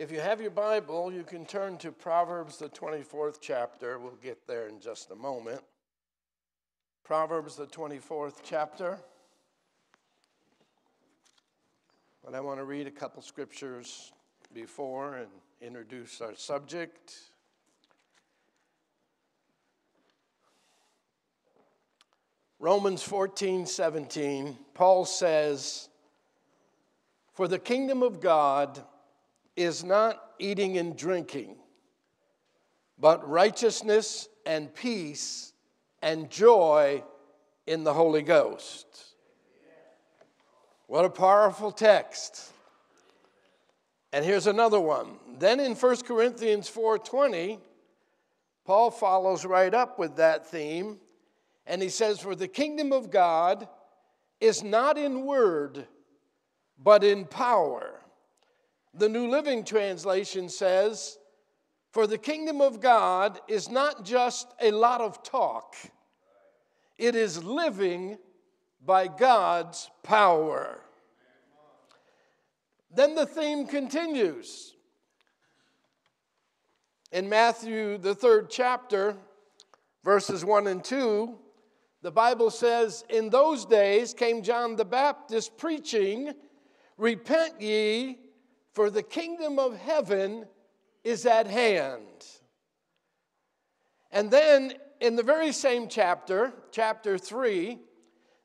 If you have your Bible, you can turn to Proverbs, the 24th chapter. We'll get there in just a moment. Proverbs, the 24th chapter. But I want to read a couple scriptures before and introduce our subject. Romans 14, 17, Paul says, For the kingdom of God is not eating and drinking, but righteousness and peace and joy in the Holy Ghost. What a powerful text. And here's another one. Then in 1 Corinthians 4:20, Paul follows right up with that theme and he says, For the kingdom of God is not in word, but in power. The New Living Translation says, For the kingdom of God is not just a lot of talk, it is living by God's power. Then the theme continues. In Matthew, the third chapter, verses 1 and 2, the Bible says, In those days came John the Baptist preaching, Repent ye, for the kingdom of heaven is at hand. And then in the very same chapter, chapter 3,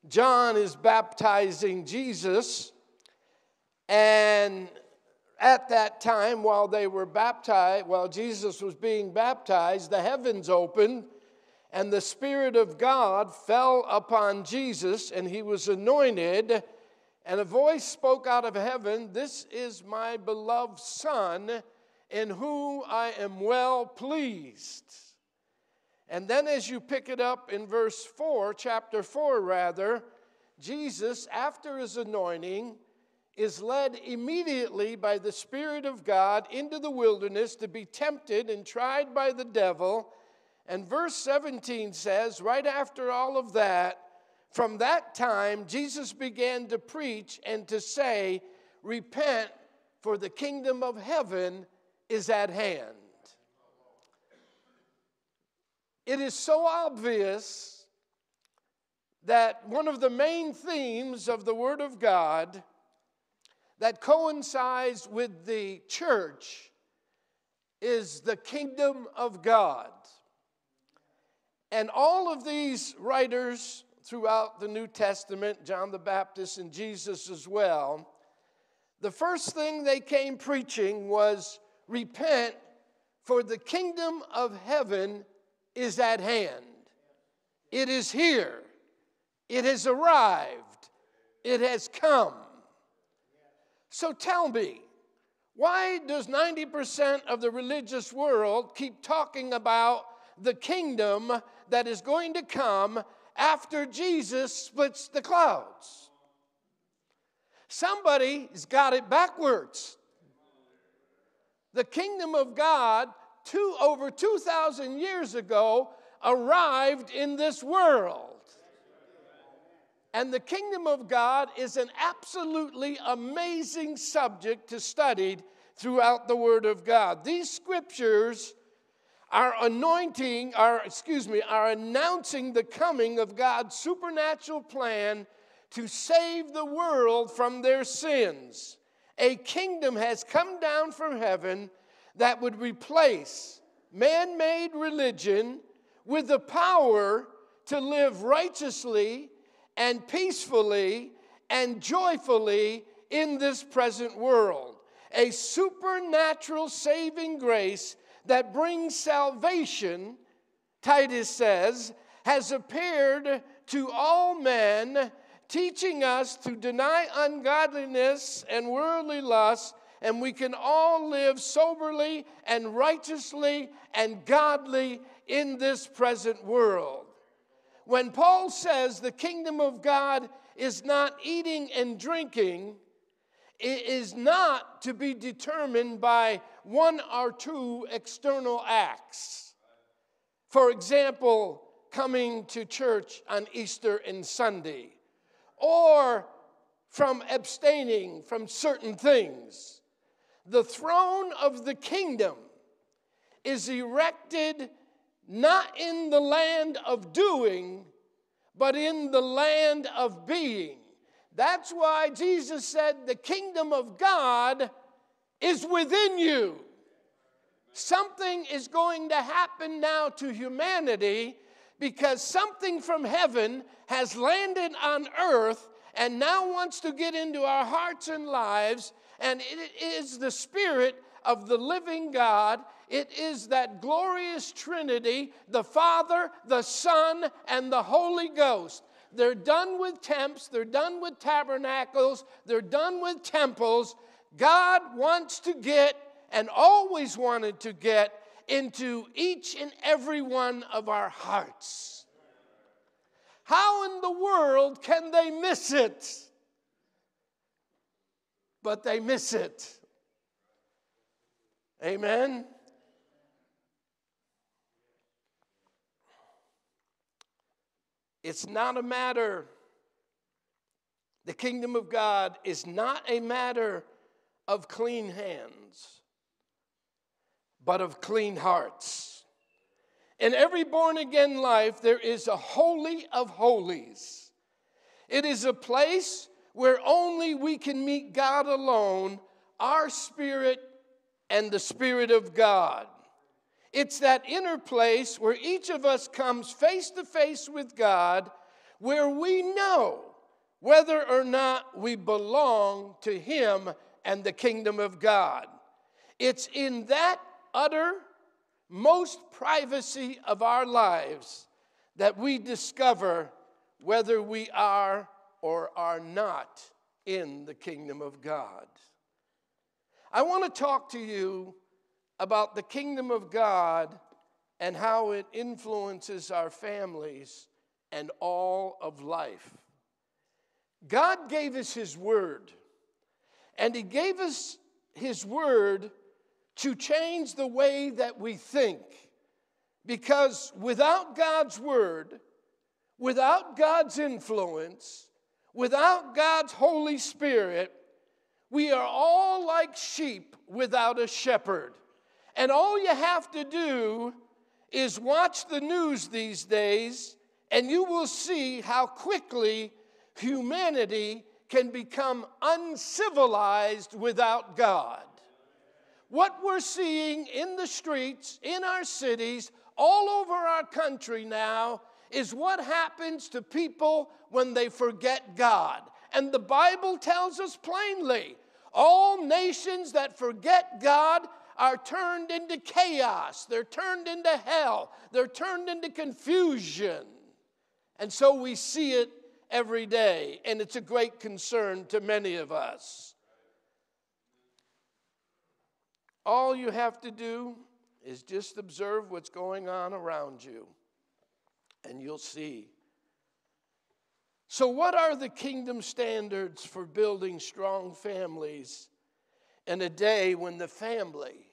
John is baptizing Jesus. And at that time, while they were baptized, while Jesus was being baptized, the heavens opened and the Spirit of God fell upon Jesus, and he was anointed. And a voice spoke out of heaven This is my beloved Son, in whom I am well pleased. And then, as you pick it up in verse 4, chapter 4, rather, Jesus, after his anointing, is led immediately by the Spirit of God into the wilderness to be tempted and tried by the devil. And verse 17 says, right after all of that, from that time, Jesus began to preach and to say, Repent, for the kingdom of heaven is at hand. It is so obvious that one of the main themes of the Word of God that coincides with the church is the kingdom of God. And all of these writers throughout the New Testament, John the Baptist and Jesus as well, the first thing they came preaching was repent, for the kingdom of heaven is at hand. It is here. It has arrived. It has come. So tell me, why does 90% of the religious world keep talking about the kingdom that is going to come after Jesus splits the clouds. Somebody's got it backwards. The kingdom of God, two, over 2,000 years ago, arrived in this world. And the kingdom of God is an absolutely amazing subject to study throughout the Word of God. These scriptures our anointing, our, excuse me, are announcing the coming of God's supernatural plan to save the world from their sins. A kingdom has come down from heaven that would replace man made religion with the power to live righteously and peacefully and joyfully in this present world. A supernatural saving grace that brings salvation, Titus says, has appeared to all men, teaching us to deny ungodliness and worldly lust, and we can all live soberly and righteously and godly in this present world. When Paul says the kingdom of God is not eating and drinking, it is not to be determined by one or two external acts. For example, coming to church on Easter and Sunday, or from abstaining from certain things. the throne of the kingdom is erected not in the land of doing, but in the land of being. That's why Jesus said, The kingdom of God is within you. Something is going to happen now to humanity because something from heaven has landed on earth and now wants to get into our hearts and lives. And it is the Spirit of the living God. It is that glorious Trinity the Father, the Son, and the Holy Ghost. They're done with tents, they're done with tabernacles, they're done with temples. God wants to get and always wanted to get into each and every one of our hearts. How in the world can they miss it? But they miss it. Amen. It's not a matter, the kingdom of God is not a matter of clean hands, but of clean hearts. In every born again life, there is a holy of holies. It is a place where only we can meet God alone, our spirit and the Spirit of God. It's that inner place where each of us comes face to face with God, where we know whether or not we belong to Him and the kingdom of God. It's in that utter, most privacy of our lives that we discover whether we are or are not in the kingdom of God. I want to talk to you about the kingdom of God and how it influences our families and all of life. God gave us His Word, and He gave us His Word to change the way that we think. Because without God's Word, without God's influence, without God's Holy Spirit, we are all like sheep without a shepherd. And all you have to do is watch the news these days, and you will see how quickly humanity can become uncivilized without God. What we're seeing in the streets, in our cities, all over our country now is what happens to people when they forget God. And the Bible tells us plainly all nations that forget God are turned into chaos, they're turned into hell, they're turned into confusion. And so we see it every day, and it's a great concern to many of us. All you have to do is just observe what's going on around you, and you'll see. So, what are the kingdom standards for building strong families in a day when the family,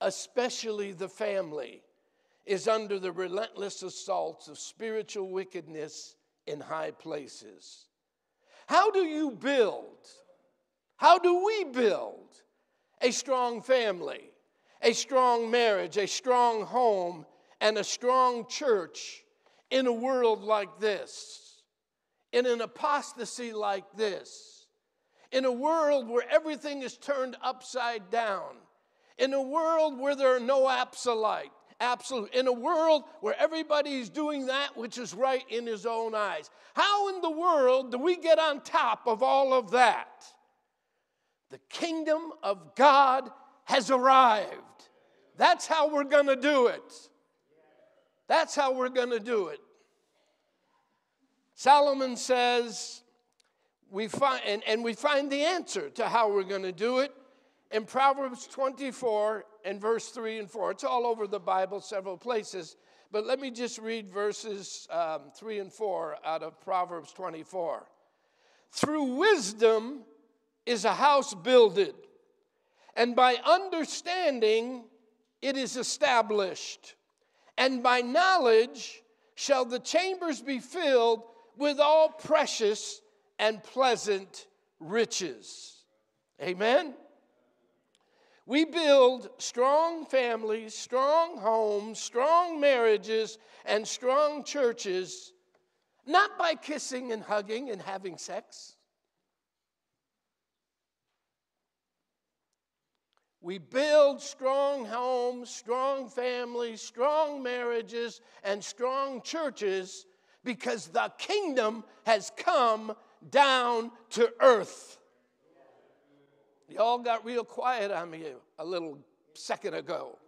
especially the family, is under the relentless assaults of spiritual wickedness in high places. How do you build? How do we build a strong family, a strong marriage, a strong home, and a strong church in a world like this, in an apostasy like this? in a world where everything is turned upside down, in a world where there are no absolute, absolute, in a world where everybody's doing that which is right in his own eyes. How in the world do we get on top of all of that? The kingdom of God has arrived. That's how we're going to do it. That's how we're going to do it. Solomon says, we find, and, and we find the answer to how we're going to do it in Proverbs 24 and verse 3 and 4. It's all over the Bible, several places, but let me just read verses um, 3 and 4 out of Proverbs 24. Through wisdom is a house builded, and by understanding it is established, and by knowledge shall the chambers be filled with all precious and pleasant riches. Amen? We build strong families, strong homes, strong marriages, and strong churches, not by kissing and hugging and having sex. We build strong homes, strong families, strong marriages, and strong churches because the kingdom has come down to earth. Y'all got real quiet on me a little second ago.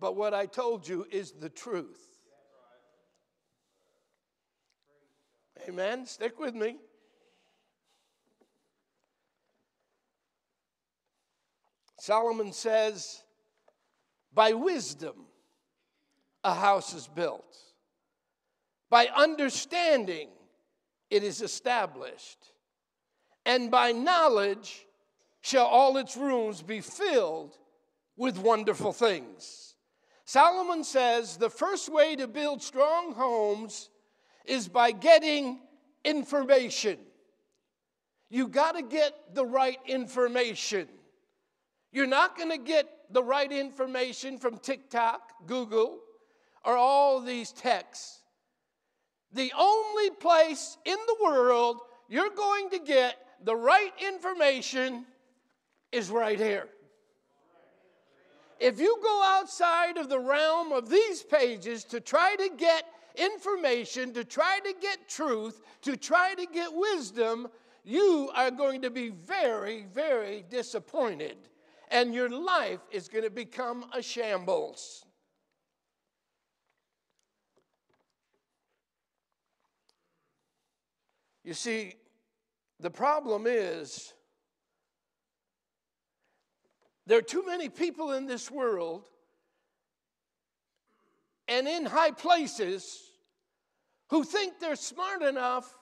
But what I told you is the truth. Amen. Stick with me. Solomon says, by wisdom, a house is built. By understanding, it is established and by knowledge shall all its rooms be filled with wonderful things. Solomon says the first way to build strong homes is by getting information. You got to get the right information. You're not going to get the right information from TikTok, Google, or all these texts. The only place in the world you're going to get the right information is right here. If you go outside of the realm of these pages to try to get information, to try to get truth, to try to get wisdom, you are going to be very, very disappointed. And your life is going to become a shambles. You see, the problem is, there are too many people in this world and in high places who think they're smart enough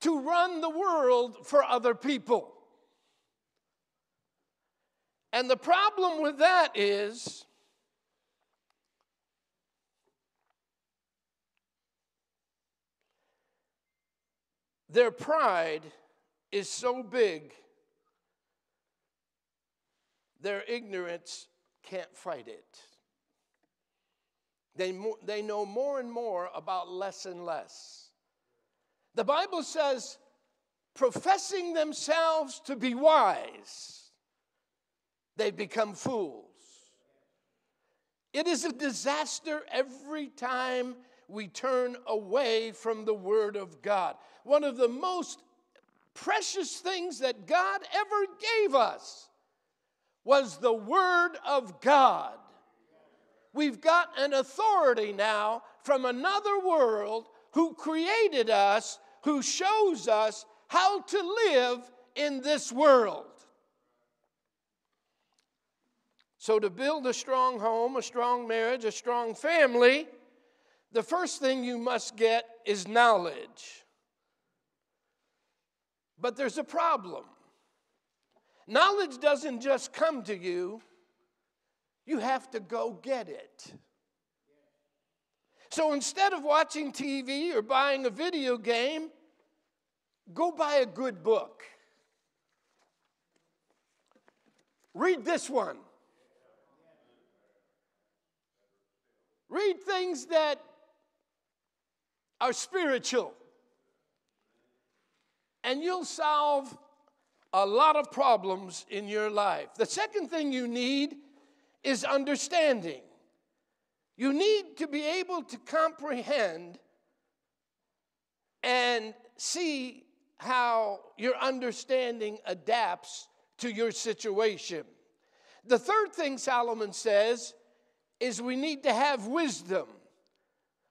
to run the world for other people. And the problem with that is Their pride is so big, their ignorance can't fight it. They, they know more and more about less and less. The Bible says, professing themselves to be wise, they become fools. It is a disaster every time we turn away from the Word of God. One of the most precious things that God ever gave us was the Word of God. We've got an authority now from another world who created us, who shows us how to live in this world. So, to build a strong home, a strong marriage, a strong family, the first thing you must get is knowledge. But there's a problem. Knowledge doesn't just come to you, you have to go get it. So instead of watching TV or buying a video game, go buy a good book. Read this one. Read things that are spiritual. And you'll solve a lot of problems in your life. The second thing you need is understanding. You need to be able to comprehend and see how your understanding adapts to your situation. The third thing Solomon says is we need to have wisdom.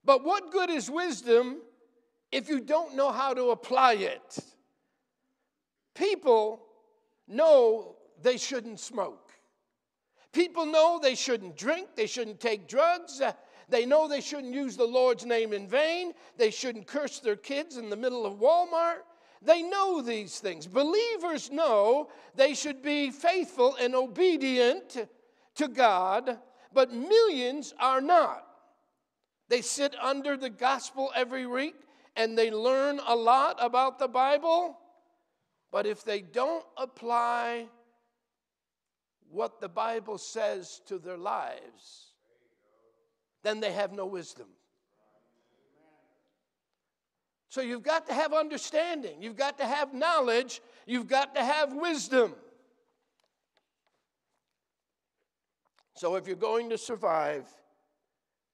But what good is wisdom if you don't know how to apply it? People know they shouldn't smoke. People know they shouldn't drink, they shouldn't take drugs, uh, they know they shouldn't use the Lord's name in vain, they shouldn't curse their kids in the middle of Walmart. They know these things. Believers know they should be faithful and obedient to God, but millions are not. They sit under the gospel every week and they learn a lot about the Bible, But if they don't apply what the Bible says to their lives, then they have no wisdom. So you've got to have understanding, you've got to have knowledge, you've got to have wisdom. So if you're going to survive,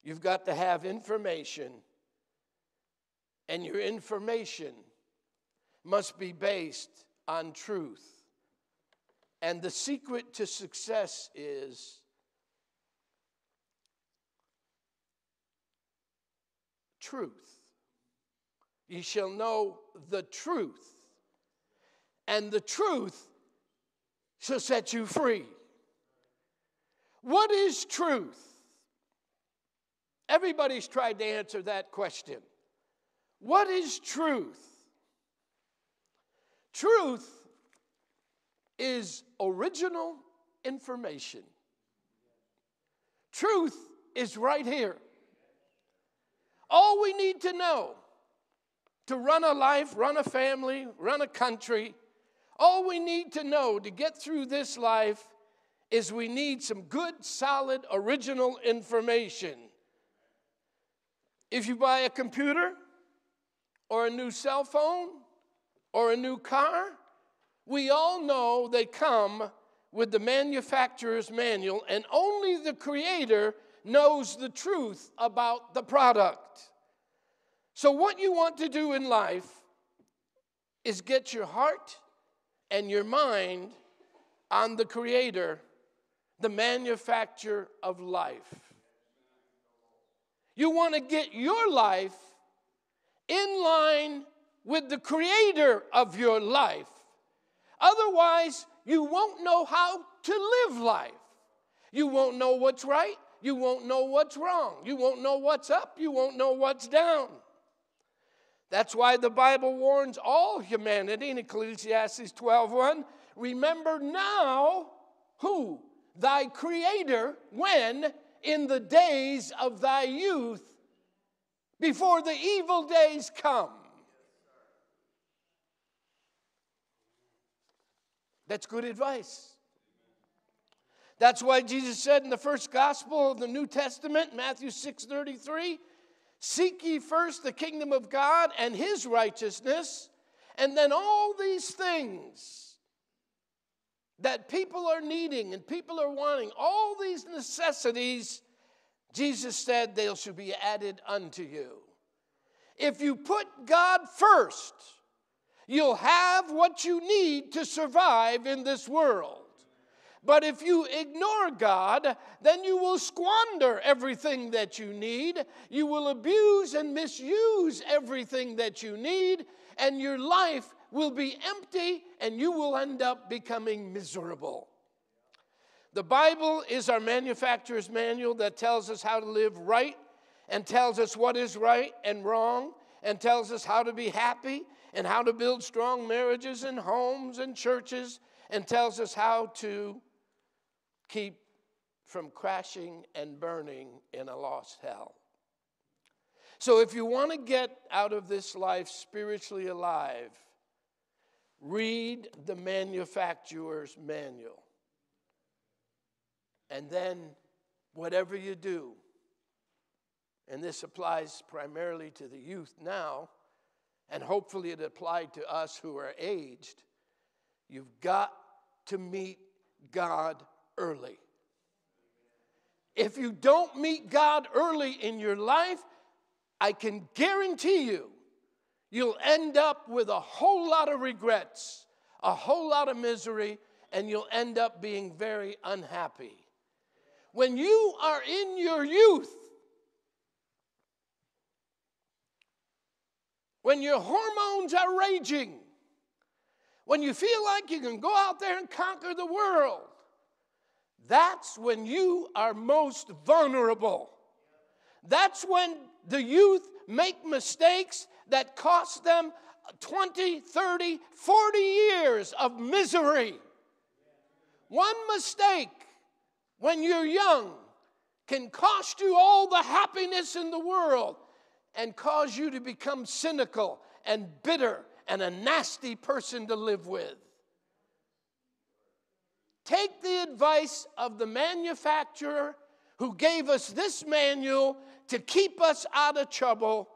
you've got to have information, and your information must be based on truth. And the secret to success is truth. Ye shall know the truth, and the truth shall set you free. What is truth? Everybody's tried to answer that question. What is truth? Truth is original information. Truth is right here. All we need to know to run a life, run a family, run a country, all we need to know to get through this life is we need some good, solid, original information. If you buy a computer or a new cell phone or a new car, we all know they come with the manufacturer's manual, and only the creator knows the truth about the product. So, what you want to do in life is get your heart and your mind on the creator, the manufacturer of life. You want to get your life in line with the creator of your life. Otherwise, you won't know how to live life. You won't know what's right. You won't know what's wrong. You won't know what's up. You won't know what's down. That's why the Bible warns all humanity in Ecclesiastes 12:1, remember now who thy creator when in the days of thy youth before the evil days come. That's good advice. That's why Jesus said in the first gospel of the New Testament, Matthew 6 33, Seek ye first the kingdom of God and his righteousness, and then all these things that people are needing and people are wanting, all these necessities, Jesus said they shall be added unto you. If you put God first, you'll have what you need to survive in this world. But if you ignore God, then you will squander everything that you need. You will abuse and misuse everything that you need, and your life will be empty and you will end up becoming miserable. The Bible is our manufacturer's manual that tells us how to live right and tells us what is right and wrong and tells us how to be happy and how to build strong marriages and homes and churches and tells us how to keep from crashing and burning in a lost hell. So, if you want to get out of this life spiritually alive, read the manufacturer's manual. And then, whatever you do, and this applies primarily to the youth now, and hopefully it applied to us who are aged, you've got to meet God early. If you don't meet God early in your life, I can guarantee you, you'll end up with a whole lot of regrets, a whole lot of misery, and you'll end up being very unhappy. When you are in your youth, when your hormones are raging, when you feel like you can go out there and conquer the world, that's when you are most vulnerable. That's when the youth make mistakes that cost them 20, 30, 40 years of misery. One mistake when you're young can cost you all the happiness in the world and cause you to become cynical and bitter and a nasty person to live with. Take the advice of the manufacturer who gave us this manual to keep us out of trouble.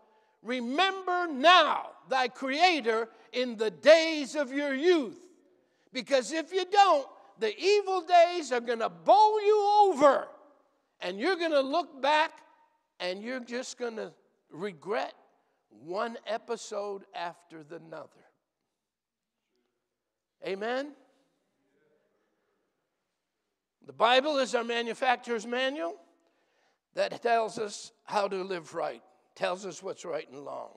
Remember now thy Creator in the days of your youth. Because if you don't, the evil days are going to bowl you over. And you're going to look back and you're just going to regret one episode after the another. Amen? The Bible is our manufacturer's manual that tells us how to live right, tells us what's right and wrong.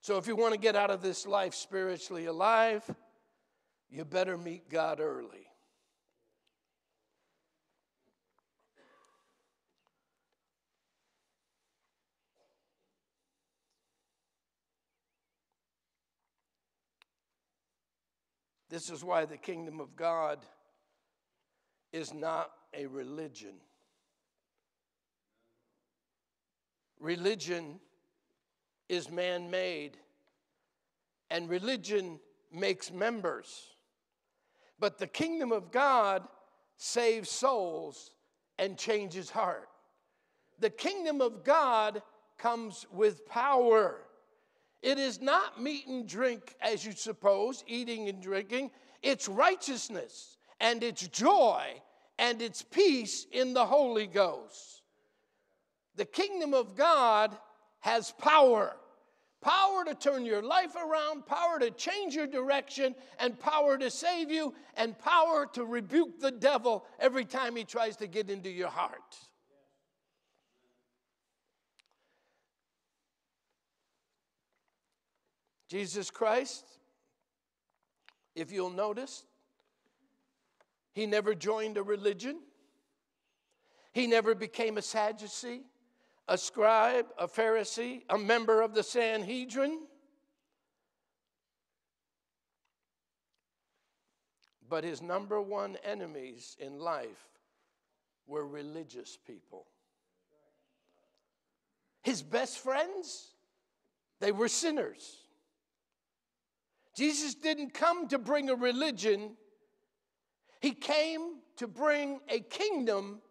So if you want to get out of this life spiritually alive, you better meet God early. This is why the kingdom of God is not a religion. Religion is man made, and religion makes members. But the kingdom of God saves souls and changes heart. The kingdom of God comes with power. It is not meat and drink, as you suppose, eating and drinking. It's righteousness and it's joy and it's peace in the Holy Ghost. The kingdom of God has power power to turn your life around, power to change your direction, and power to save you, and power to rebuke the devil every time he tries to get into your heart. Jesus Christ, if you'll notice, he never joined a religion. He never became a Sadducee, a scribe, a Pharisee, a member of the Sanhedrin. But his number one enemies in life were religious people. His best friends, they were sinners. Jesus didn't come to bring a religion, he came to bring a kingdom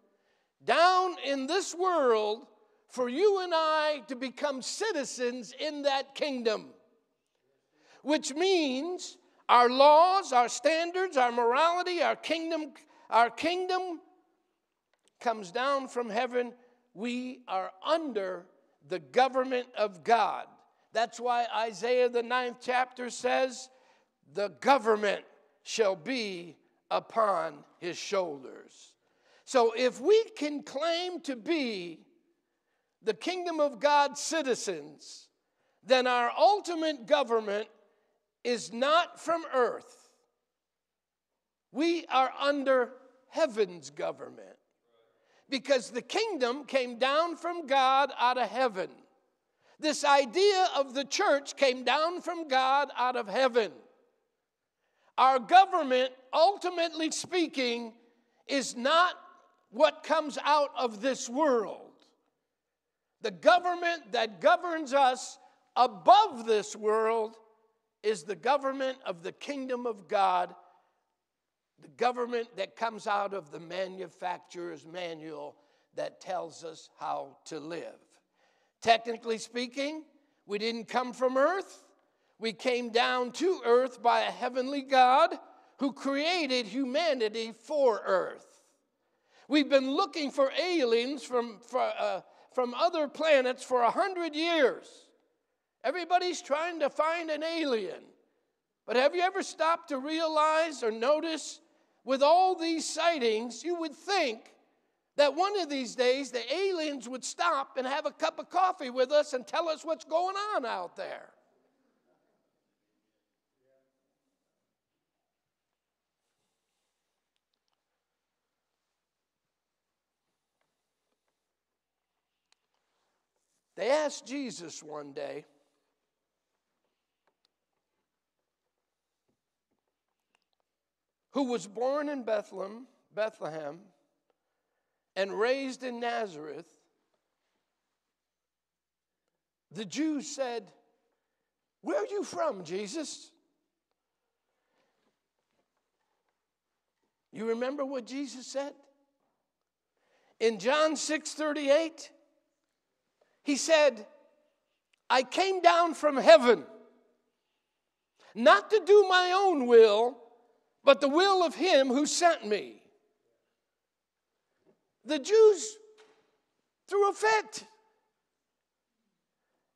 down in this world for you and I to become citizens in that kingdom. Which means our laws, our standards, our morality, our kingdom, our kingdom comes down from heaven. We are under the government of God. That's why Isaiah, the ninth chapter, says, The government shall be upon his shoulders. So if we can claim to be the kingdom of God citizens, then our ultimate government is not from earth. We are under heaven's government because the kingdom came down from God out of heaven. This idea of the church came down from God out of heaven. Our government, ultimately speaking, is not what comes out of this world. The government that governs us above this world is the government of the kingdom of God, the government that comes out of the manufacturer's manual that tells us how to live. Technically speaking, we didn't come from earth. We came down to earth by a heavenly God who created humanity for earth. We've been looking for aliens from, for, uh, from other planets for a hundred years. Everybody's trying to find an alien. But have you ever stopped to realize or notice with all these sightings, you would think that one of these days the aliens would stop and have a cup of coffee with us and tell us what's going on out there. They asked Jesus one day, who was born in Bethlehem, Bethlehem and raised in Nazareth, the Jews said, Where are you from, Jesus? You remember what Jesus said? In John 6 38, he said, I came down from heaven not to do my own will, but the will of him who sent me. The Jews threw a fit.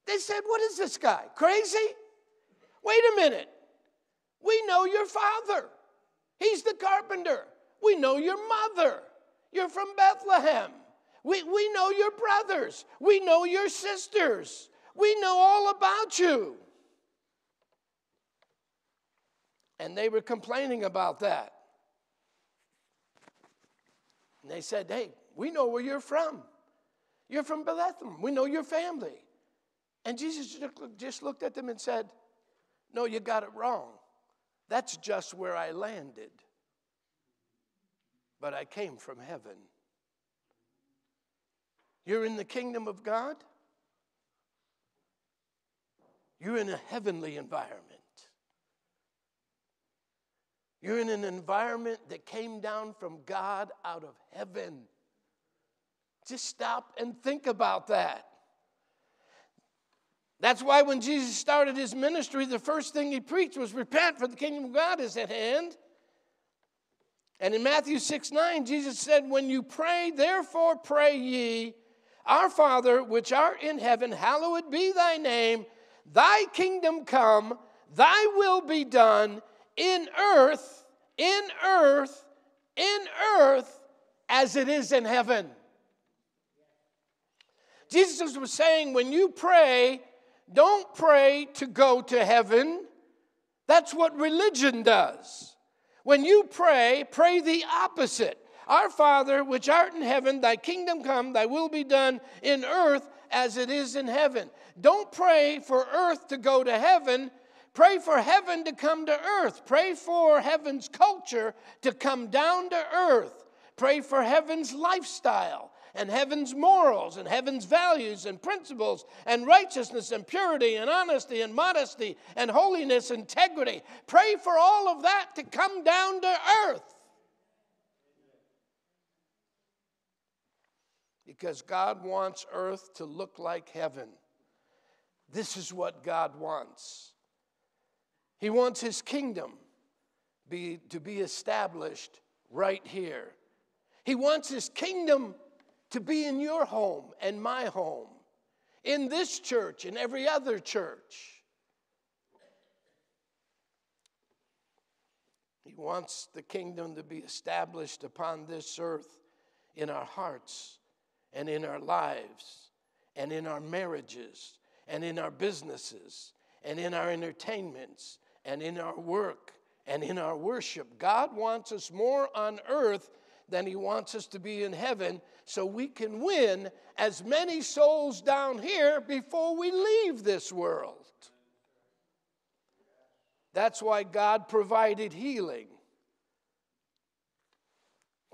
They said, What is this guy? Crazy? Wait a minute. We know your father. He's the carpenter. We know your mother. You're from Bethlehem. We, we know your brothers. We know your sisters. We know all about you. And they were complaining about that. And they said, Hey, we know where you're from. You're from Bethlehem. We know your family. And Jesus just looked at them and said, No, you got it wrong. That's just where I landed. But I came from heaven. You're in the kingdom of God? You're in a heavenly environment. You're in an environment that came down from God out of heaven. Just stop and think about that. That's why when Jesus started his ministry, the first thing he preached was repent, for the kingdom of God is at hand. And in Matthew 6 9, Jesus said, When you pray, therefore pray ye, Our Father, which art in heaven, hallowed be thy name, thy kingdom come, thy will be done in earth, in earth, in earth, as it is in heaven. Jesus was saying, when you pray, don't pray to go to heaven. That's what religion does. When you pray, pray the opposite. Our Father, which art in heaven, thy kingdom come, thy will be done in earth as it is in heaven. Don't pray for earth to go to heaven. Pray for heaven to come to earth. Pray for heaven's culture to come down to earth. Pray for heaven's lifestyle and heaven's morals and heaven's values and principles and righteousness and purity and honesty and modesty and holiness, integrity. Pray for all of that to come down to earth. Because God wants earth to look like heaven. This is what God wants. He wants his kingdom be, to be established right here. He wants his kingdom to be in your home and my home, in this church and every other church. He wants the kingdom to be established upon this earth in our hearts and in our lives and in our marriages and in our businesses and in our entertainments and in our work and in our worship. God wants us more on earth than He wants us to be in heaven so we can win as many souls down here before we leave this world. That's why God provided healing.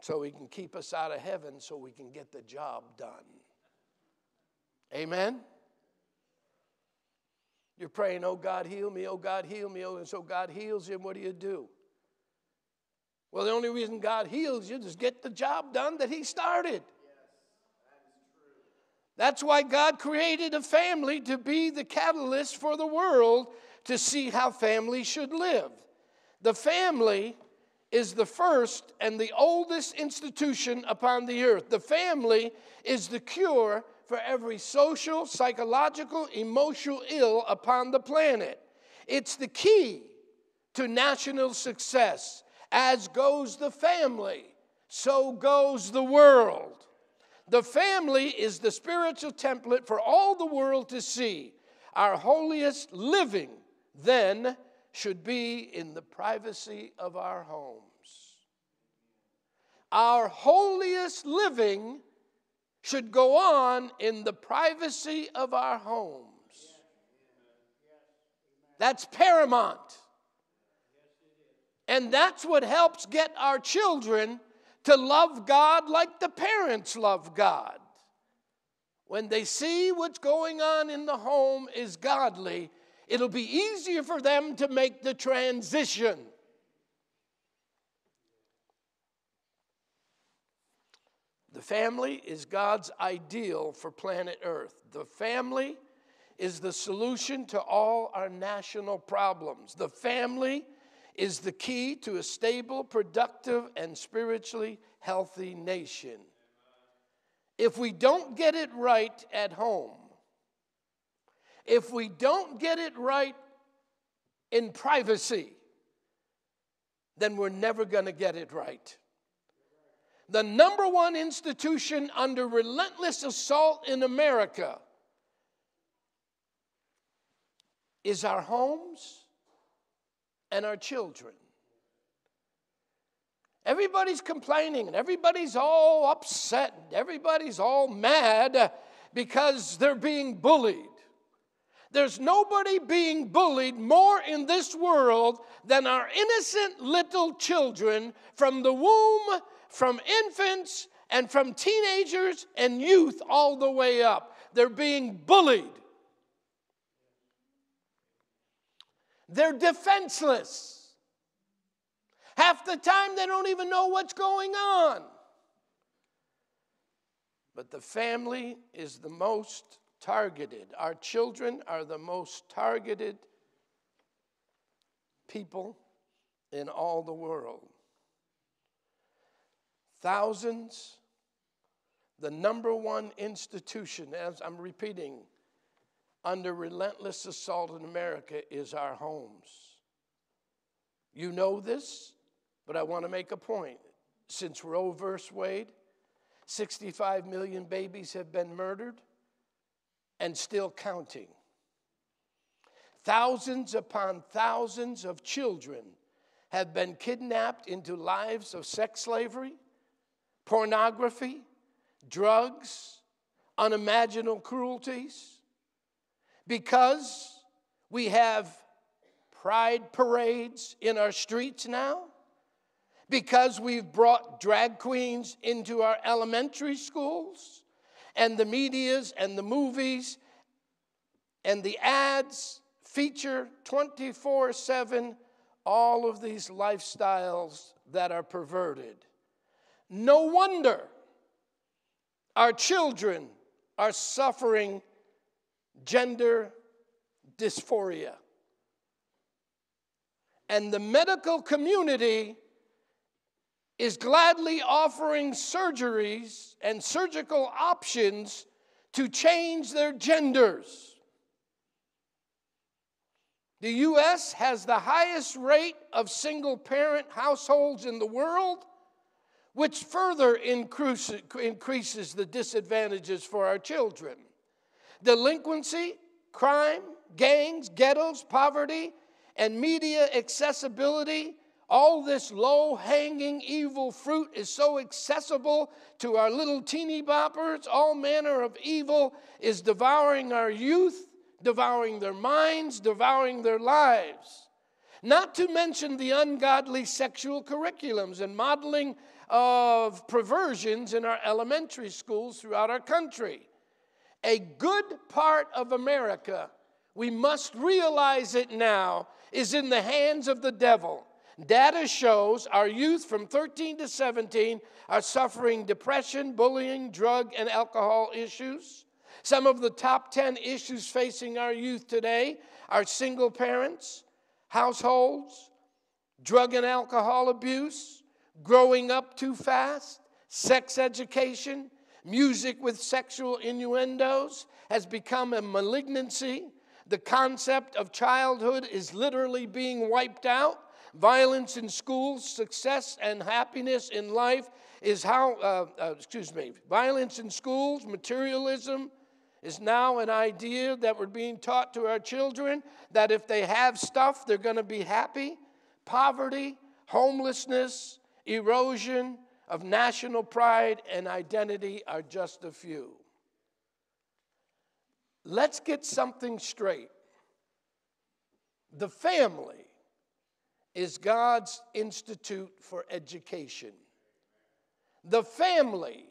So He can keep us out of heaven so we can get the job done. Amen? You're praying, oh God, heal me, oh God, heal me, oh, and so God heals you, and what do you do? Well, the only reason God heals you is get the job done that He started. That's why God created a family to be the catalyst for the world to see how families should live. The family is the first and the oldest institution upon the earth. The family is the cure for every social, psychological, emotional ill upon the planet. It's the key to national success. As goes the family, so goes the world. The family is the spiritual template for all the world to see. Our holiest living, then, should be in the privacy of our homes. Our holiest living should go on in the privacy of our homes. That's paramount. And that's what helps get our children to love God like the parents love God. When they see what's going on in the home is godly, it'll be easier for them to make the transition. The family is God's ideal for planet Earth. The family is the solution to all our national problems. The family is the key to a stable, productive, and spiritually healthy nation. If we don't get it right at home, if we don't get it right in privacy, then we're never going to get it right. The number one institution under relentless assault in America is our homes and our children. Everybody's complaining and everybody's all upset and everybody's all mad because they're being bullied. There's nobody being bullied more in this world than our innocent little children from the womb, from infants, and from teenagers and youth all the way up. They're being bullied. They're defenseless. Half the time, they don't even know what's going on. But the family is the most targeted. Our children are the most targeted people in all the world. Thousands, the number one institution, as I'm repeating, under relentless assault in America is our homes. You know this, but I want to make a point. Since Roe v. Wade, 65 million babies have been murdered and still counting. Thousands upon thousands of children have been kidnapped into lives of sex slavery, pornography, drugs, unimaginable cruelties because we have pride parades in our streets now, because we've brought drag queens into our elementary schools, and the medias and the movies and the ads feature 24 7 all of these lifestyles that are perverted. No wonder our children are suffering gender dysphoria. And the medical community is gladly offering surgeries and surgical options to change their genders. The US has the highest rate of single parent households in the world, which further increases the disadvantages for our children delinquency, crime, gangs, ghettos, poverty, and media accessibility. All this low hanging evil fruit is so accessible to our little teeny boppers. All manner of evil is devouring our youth, devouring their minds, devouring their lives. Not to mention the ungodly sexual curriculums and modeling of perversions in our elementary schools throughout our country. A good part of America, we must realize it now, is in the hands of the devil. Data shows our youth from 13 to 17 are suffering depression, bullying, drug, and alcohol issues. Some of the top 10 issues facing our youth today are single parents, households, drug and alcohol abuse, growing up too fast, sex education, Music with sexual innuendos has become a malignancy. The concept of childhood is literally being wiped out. Violence in schools, success and happiness in life is how, uh, uh, excuse me, violence in schools, materialism is now an idea that we're being taught to our children that if they have stuff, they're going to be happy. Poverty, homelessness, erosion, of national pride and identity are just a few. Let's get something straight. The family is God's institute for education. The family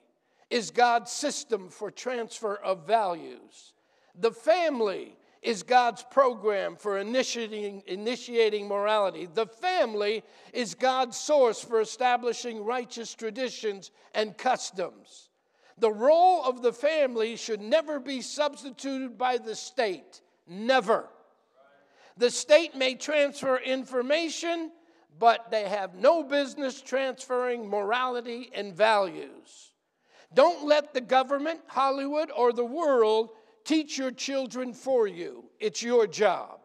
is God's system for transfer of values. The family is God's program for initiating, initiating morality. The family is God's source for establishing righteous traditions and customs. The role of the family should never be substituted by the state. Never. The state may transfer information, but they have no business transferring morality and values. Don't let the government, Hollywood, or the world teach your children for you. It's your job.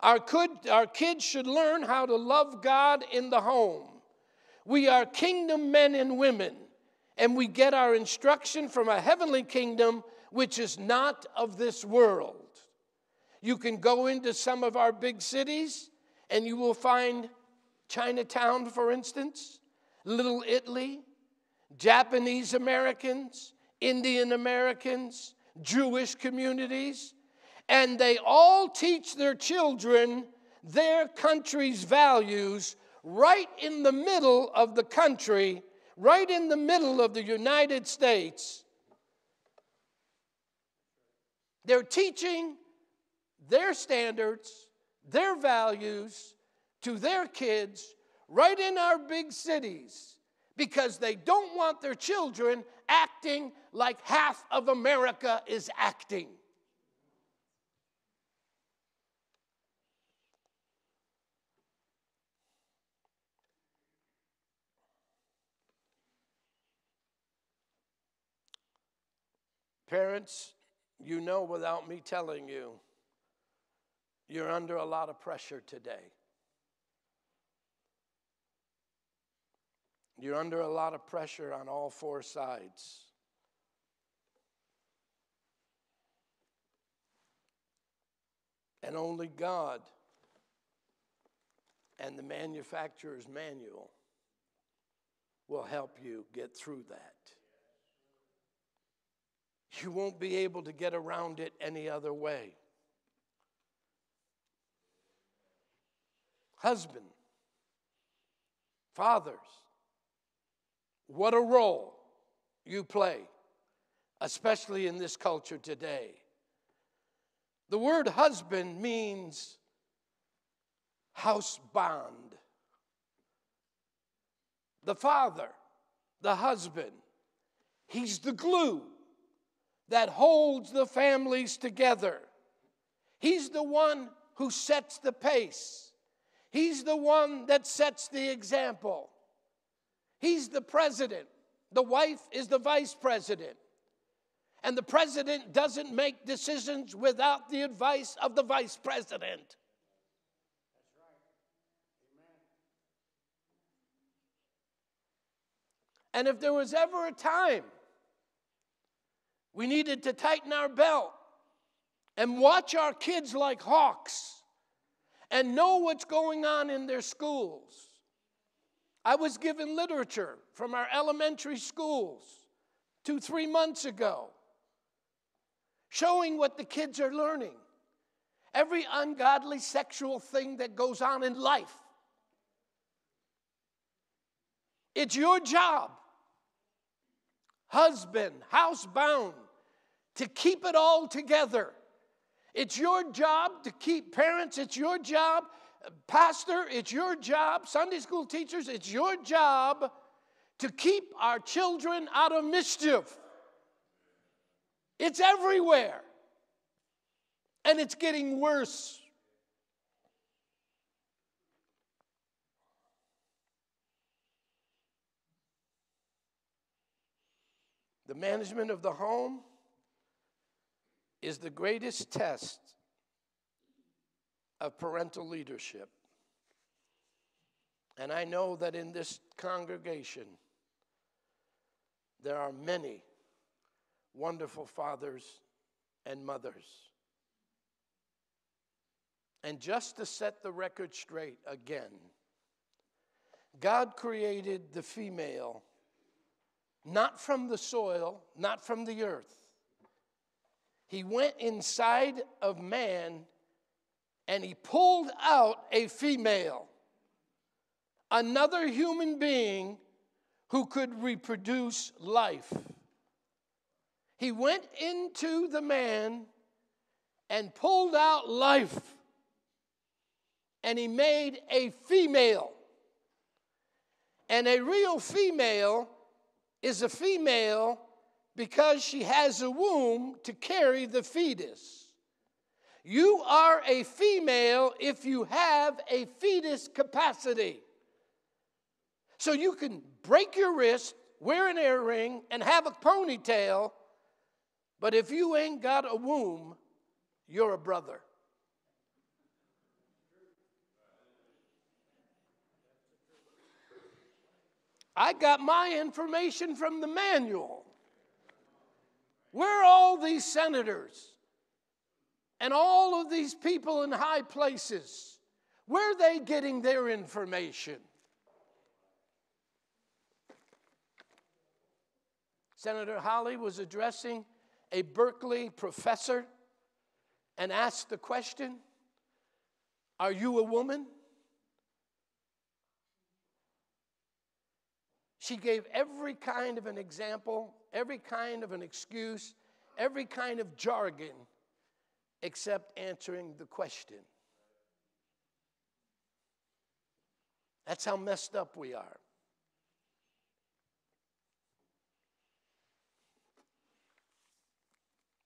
Our, could, our kids should learn how to love God in the home. We are kingdom men and women, and we get our instruction from a heavenly kingdom which is not of this world. You can go into some of our big cities and you will find Chinatown, for instance, Little Italy, Japanese Americans, Indian Americans, Jewish communities, and they all teach their children their country's values right in the middle of the country, right in the middle of the United States. They're teaching their standards, their values to their kids right in our big cities because they don't want their children acting like half of America is acting. Parents, you know without me telling you, you're under a lot of pressure today. You're under a lot of pressure on all four sides. And only God and the manufacturer's manual will help you get through that. You won't be able to get around it any other way. Husband, fathers, what a role you play, especially in this culture today. The word husband means house bond. The father, the husband, he's the glue that holds the families together. He's the one who sets the pace. He's the one that sets the example. He's the president. The wife is the vice president. And the president doesn't make decisions without the advice of the vice president. And if there was ever a time we needed to tighten our belt and watch our kids like hawks and know what's going on in their schools, I was given literature from our elementary schools two, three months ago showing what the kids are learning. Every ungodly sexual thing that goes on in life. It's your job, husband, housebound, to keep it all together. It's your job to keep parents, it's your job Pastor, it's your job, Sunday school teachers, it's your job to keep our children out of mischief. It's everywhere. And it's getting worse. The management of the home is the greatest test of parental leadership. And I know that in this congregation, there are many wonderful fathers and mothers. And just to set the record straight again, God created the female not from the soil, not from the earth. He went inside of man and he pulled out a female, another human being who could reproduce life. He went into the man and pulled out life. And he made a female. And a real female is a female because she has a womb to carry the fetus. You are a female if you have a fetus capacity. So you can break your wrist, wear an earring, and have a ponytail, but if you ain't got a womb, you're a brother. I got my information from the manual. Where are all these senators and all of these people in high places? Where are they getting their information? Senator Hawley was addressing a Berkeley professor and asked the question Are you a woman? She gave every kind of an example, every kind of an excuse, every kind of jargon, except answering the question. That's how messed up we are.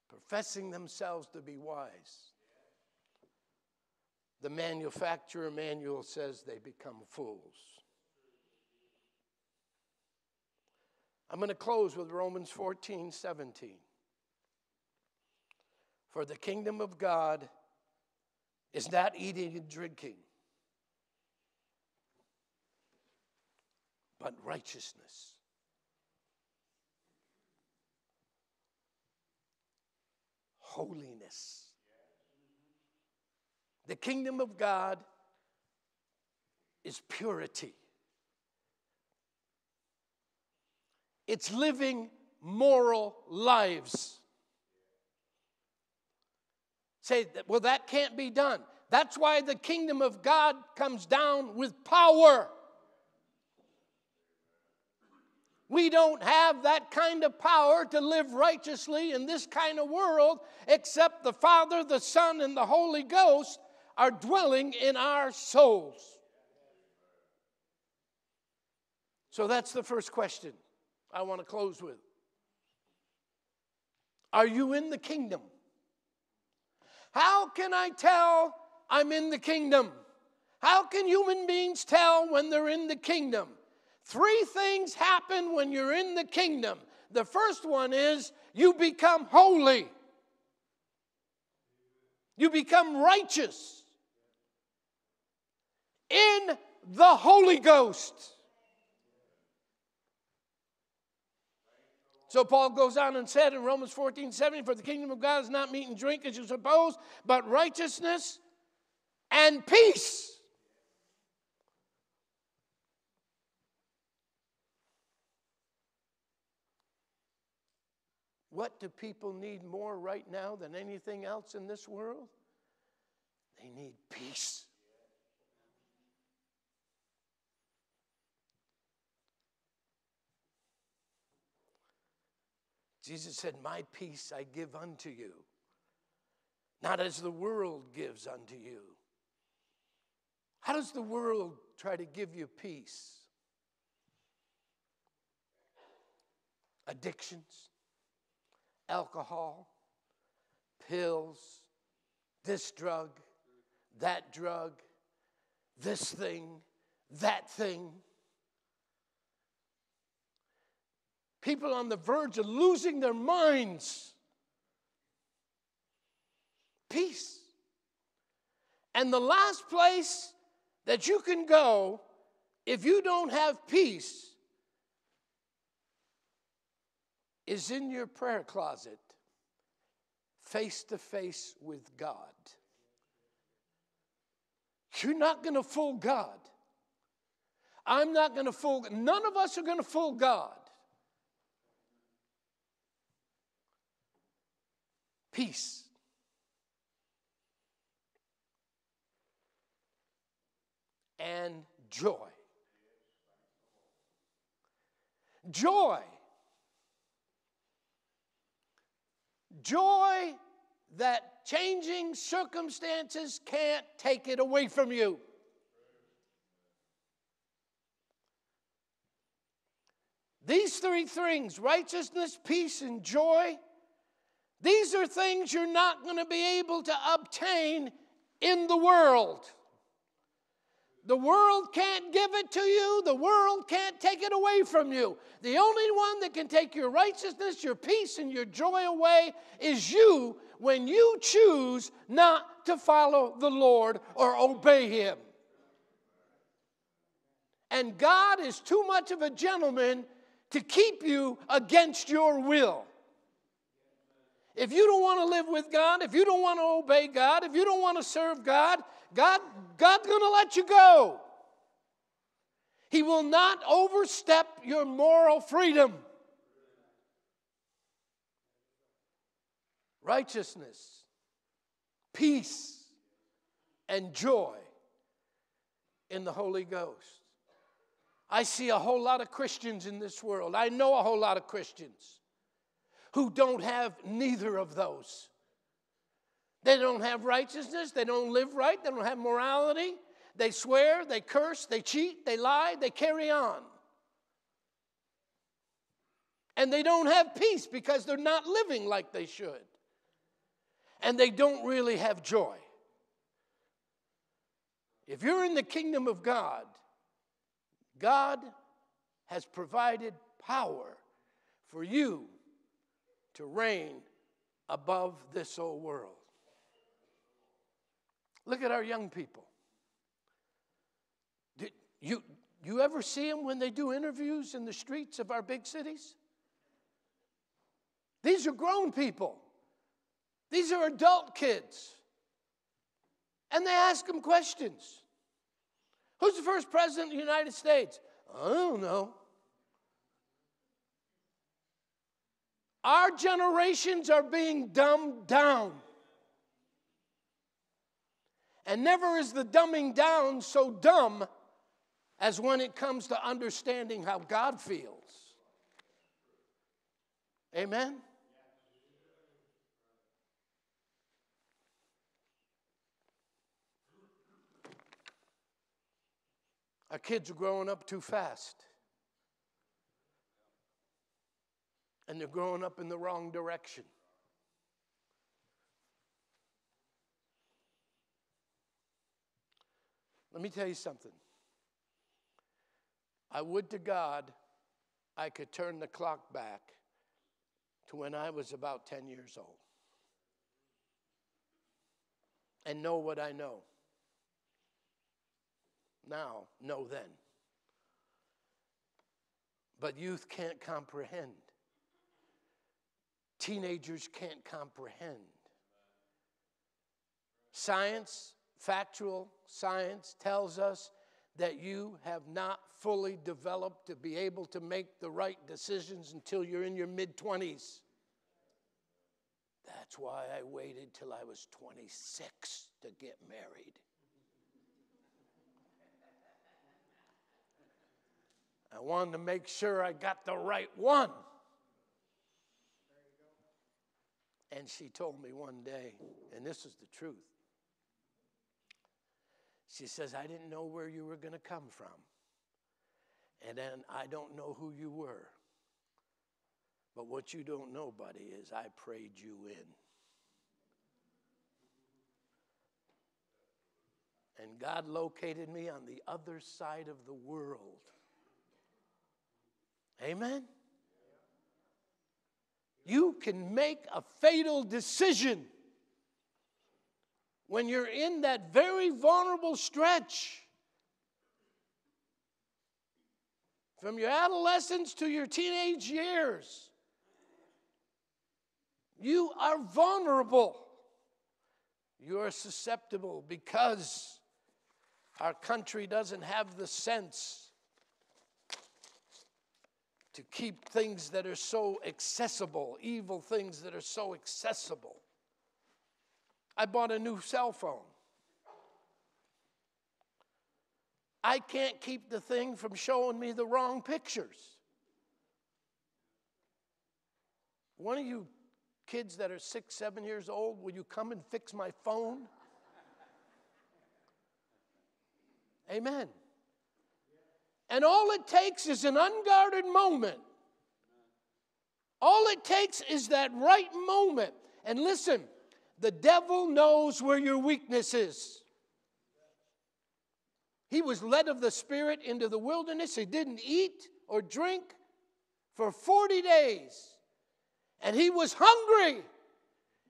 Professing themselves to be wise. The manufacturer manual says they become fools. I'm going to close with Romans 14 17. For the kingdom of God is not eating and drinking, but righteousness. Holiness. The kingdom of God is purity. it's living moral lives. Say, well, that can't be done. That's why the kingdom of God comes down with power. We don't have that kind of power to live righteously in this kind of world except the Father, the Son, and the Holy Ghost are dwelling in our souls. So that's the first question. I want to close with. Are you in the kingdom? How can I tell I'm in the kingdom? How can human beings tell when they're in the kingdom? Three things happen when you're in the kingdom. The first one is you become holy, you become righteous in the Holy Ghost. So Paul goes on and said in Romans 14, 17, for the kingdom of God is not meat and drink as you suppose, but righteousness and peace. What do people need more right now than anything else in this world? They need peace. Jesus said, My peace I give unto you, not as the world gives unto you. How does the world try to give you peace? Addictions, alcohol, pills, this drug, that drug, this thing, that thing. People on the verge of losing their minds. Peace. And the last place that you can go if you don't have peace is in your prayer closet, face to face with God. You're not going to fool God. I'm not going to fool, none of us are going to fool God. Peace. And joy. Joy. Joy that changing circumstances can't take it away from you. These three things righteousness, peace, and joy these are things you're not going to be able to obtain in the world. The world can't give it to you. The world can't take it away from you. The only one that can take your righteousness, your peace, and your joy away is you when you choose not to follow the Lord or obey Him. And God is too much of a gentleman to keep you against your will. If you don't want to live with God, if you don't want to obey God, if you don't want to serve God, God God's going to let you go. He will not overstep your moral freedom. Righteousness, peace, and joy in the Holy Ghost. I see a whole lot of Christians in this world. I know a whole lot of Christians who don't have neither of those. They don't have righteousness, they don't live right, they don't have morality. They swear, they curse, they cheat, they lie, they carry on. And they don't have peace because they're not living like they should. And they don't really have joy. If you're in the kingdom of God, God has provided power for you to reign above this old world. Look at our young people. Did you, you ever see them when they do interviews in the streets of our big cities? These are grown people. These are adult kids. And they ask them questions. Who's the first president of the United States? I don't know. Our generations are being dumbed down. And never is the dumbing down so dumb as when it comes to understanding how God feels. Amen? Our kids are growing up too fast. And they're growing up in the wrong direction. Let me tell you something. I would to God I could turn the clock back to when I was about 10 years old and know what I know. Now, know then. But youth can't comprehend teenagers can't comprehend. Science, factual science, tells us that you have not fully developed to be able to make the right decisions until you're in your mid 20s. That's why I waited till I was 26 to get married. I wanted to make sure I got the right one. And she told me one day, and this is the truth. She says, I didn't know where you were going to come from. And then I don't know who you were. But what you don't know, buddy, is I prayed you in. And God located me on the other side of the world. Amen? You can make a fatal decision when you're in that very vulnerable stretch. From your adolescence to your teenage years, you are vulnerable. You are susceptible because our country doesn't have the sense to keep things that are so accessible, evil things that are so accessible. I bought a new cell phone. I can't keep the thing from showing me the wrong pictures. One of you kids that are six, seven years old, will you come and fix my phone? Amen. And all it takes is an unguarded moment. All it takes is that right moment. And listen, the devil knows where your weakness is. He was led of the Spirit into the wilderness. He didn't eat or drink for 40 days. And he was hungry.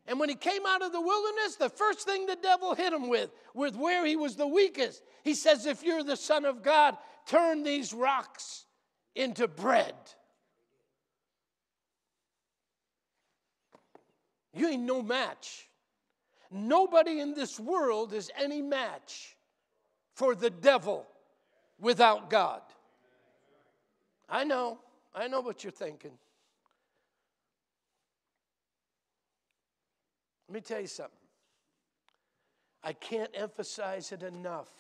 And when he came out of the wilderness, the first thing the devil hit him with, with where he was the weakest, he says, If you're the Son of God, turn these rocks into bread. You ain't no match. Nobody in this world is any match for the devil without God. I know, I know what you're thinking. Let me tell you something. I can't emphasize it enough.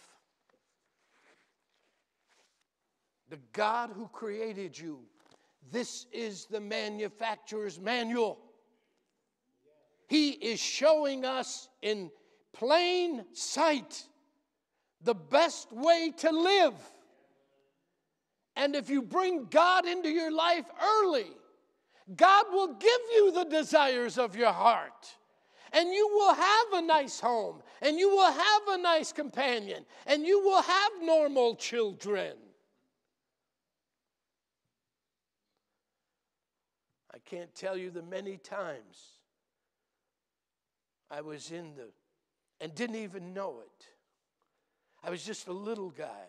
The God who created you, this is the manufacturer's manual. He is showing us in plain sight the best way to live. And if you bring God into your life early, God will give you the desires of your heart and you will have a nice home, and you will have a nice companion, and you will have normal children. I can't tell you the many times I was in the, and didn't even know it. I was just a little guy.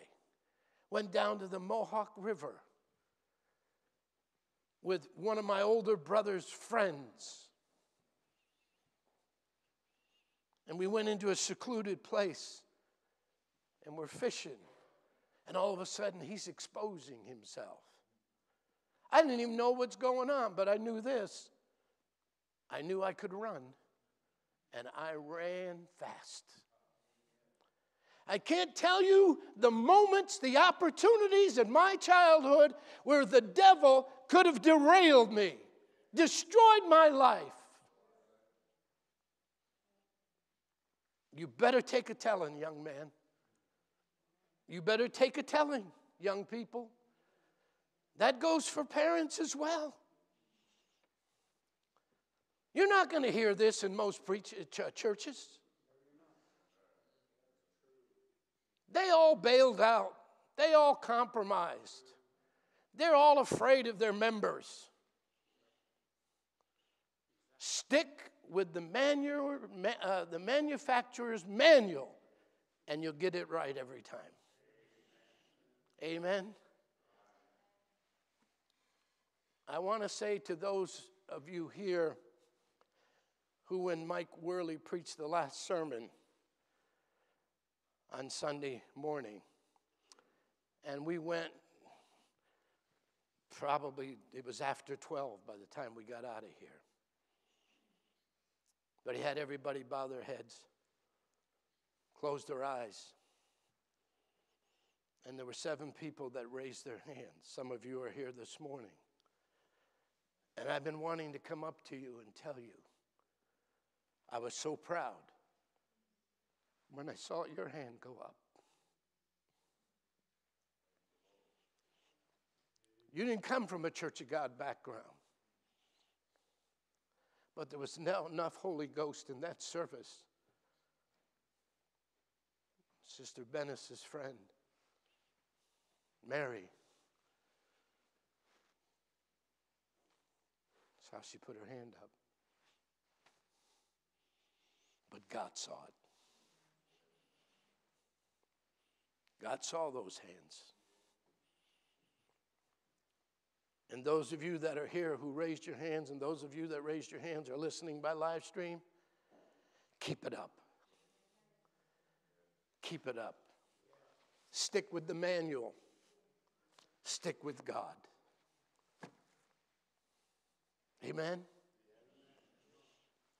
Went down to the Mohawk River with one of my older brother's friends. And we went into a secluded place and we're fishing. And all of a sudden, he's exposing himself. I didn't even know what's going on, but I knew this. I knew I could run, and I ran fast. I can't tell you the moments, the opportunities in my childhood where the devil could have derailed me, destroyed my life. You better take a telling, young man. You better take a telling, young people. That goes for parents as well. You're not going to hear this in most preach- uh, churches. They all bailed out, they all compromised, they're all afraid of their members. Stick with the, manu- uh, the manufacturer's manual, and you'll get it right every time. Amen. I want to say to those of you here who, when Mike Worley preached the last sermon on Sunday morning, and we went probably, it was after 12 by the time we got out of here. But he had everybody bow their heads, close their eyes. And there were seven people that raised their hands. Some of you are here this morning. And I've been wanting to come up to you and tell you I was so proud when I saw your hand go up. You didn't come from a Church of God background. But there was now enough Holy Ghost in that service. Sister Bennis's friend, Mary. That's how she put her hand up. But God saw it. God saw those hands. And those of you that are here who raised your hands, and those of you that raised your hands are listening by live stream, keep it up. Keep it up. Stick with the manual, stick with God. Amen?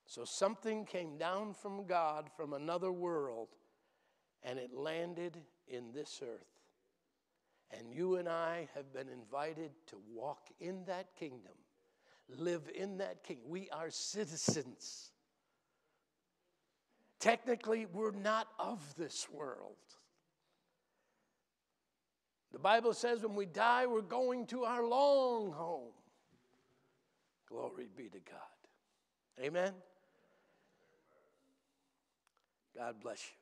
So something came down from God from another world, and it landed in this earth. And you and I have been invited to walk in that kingdom, live in that kingdom. We are citizens. Technically, we're not of this world. The Bible says when we die, we're going to our long home. Glory be to God. Amen. God bless you.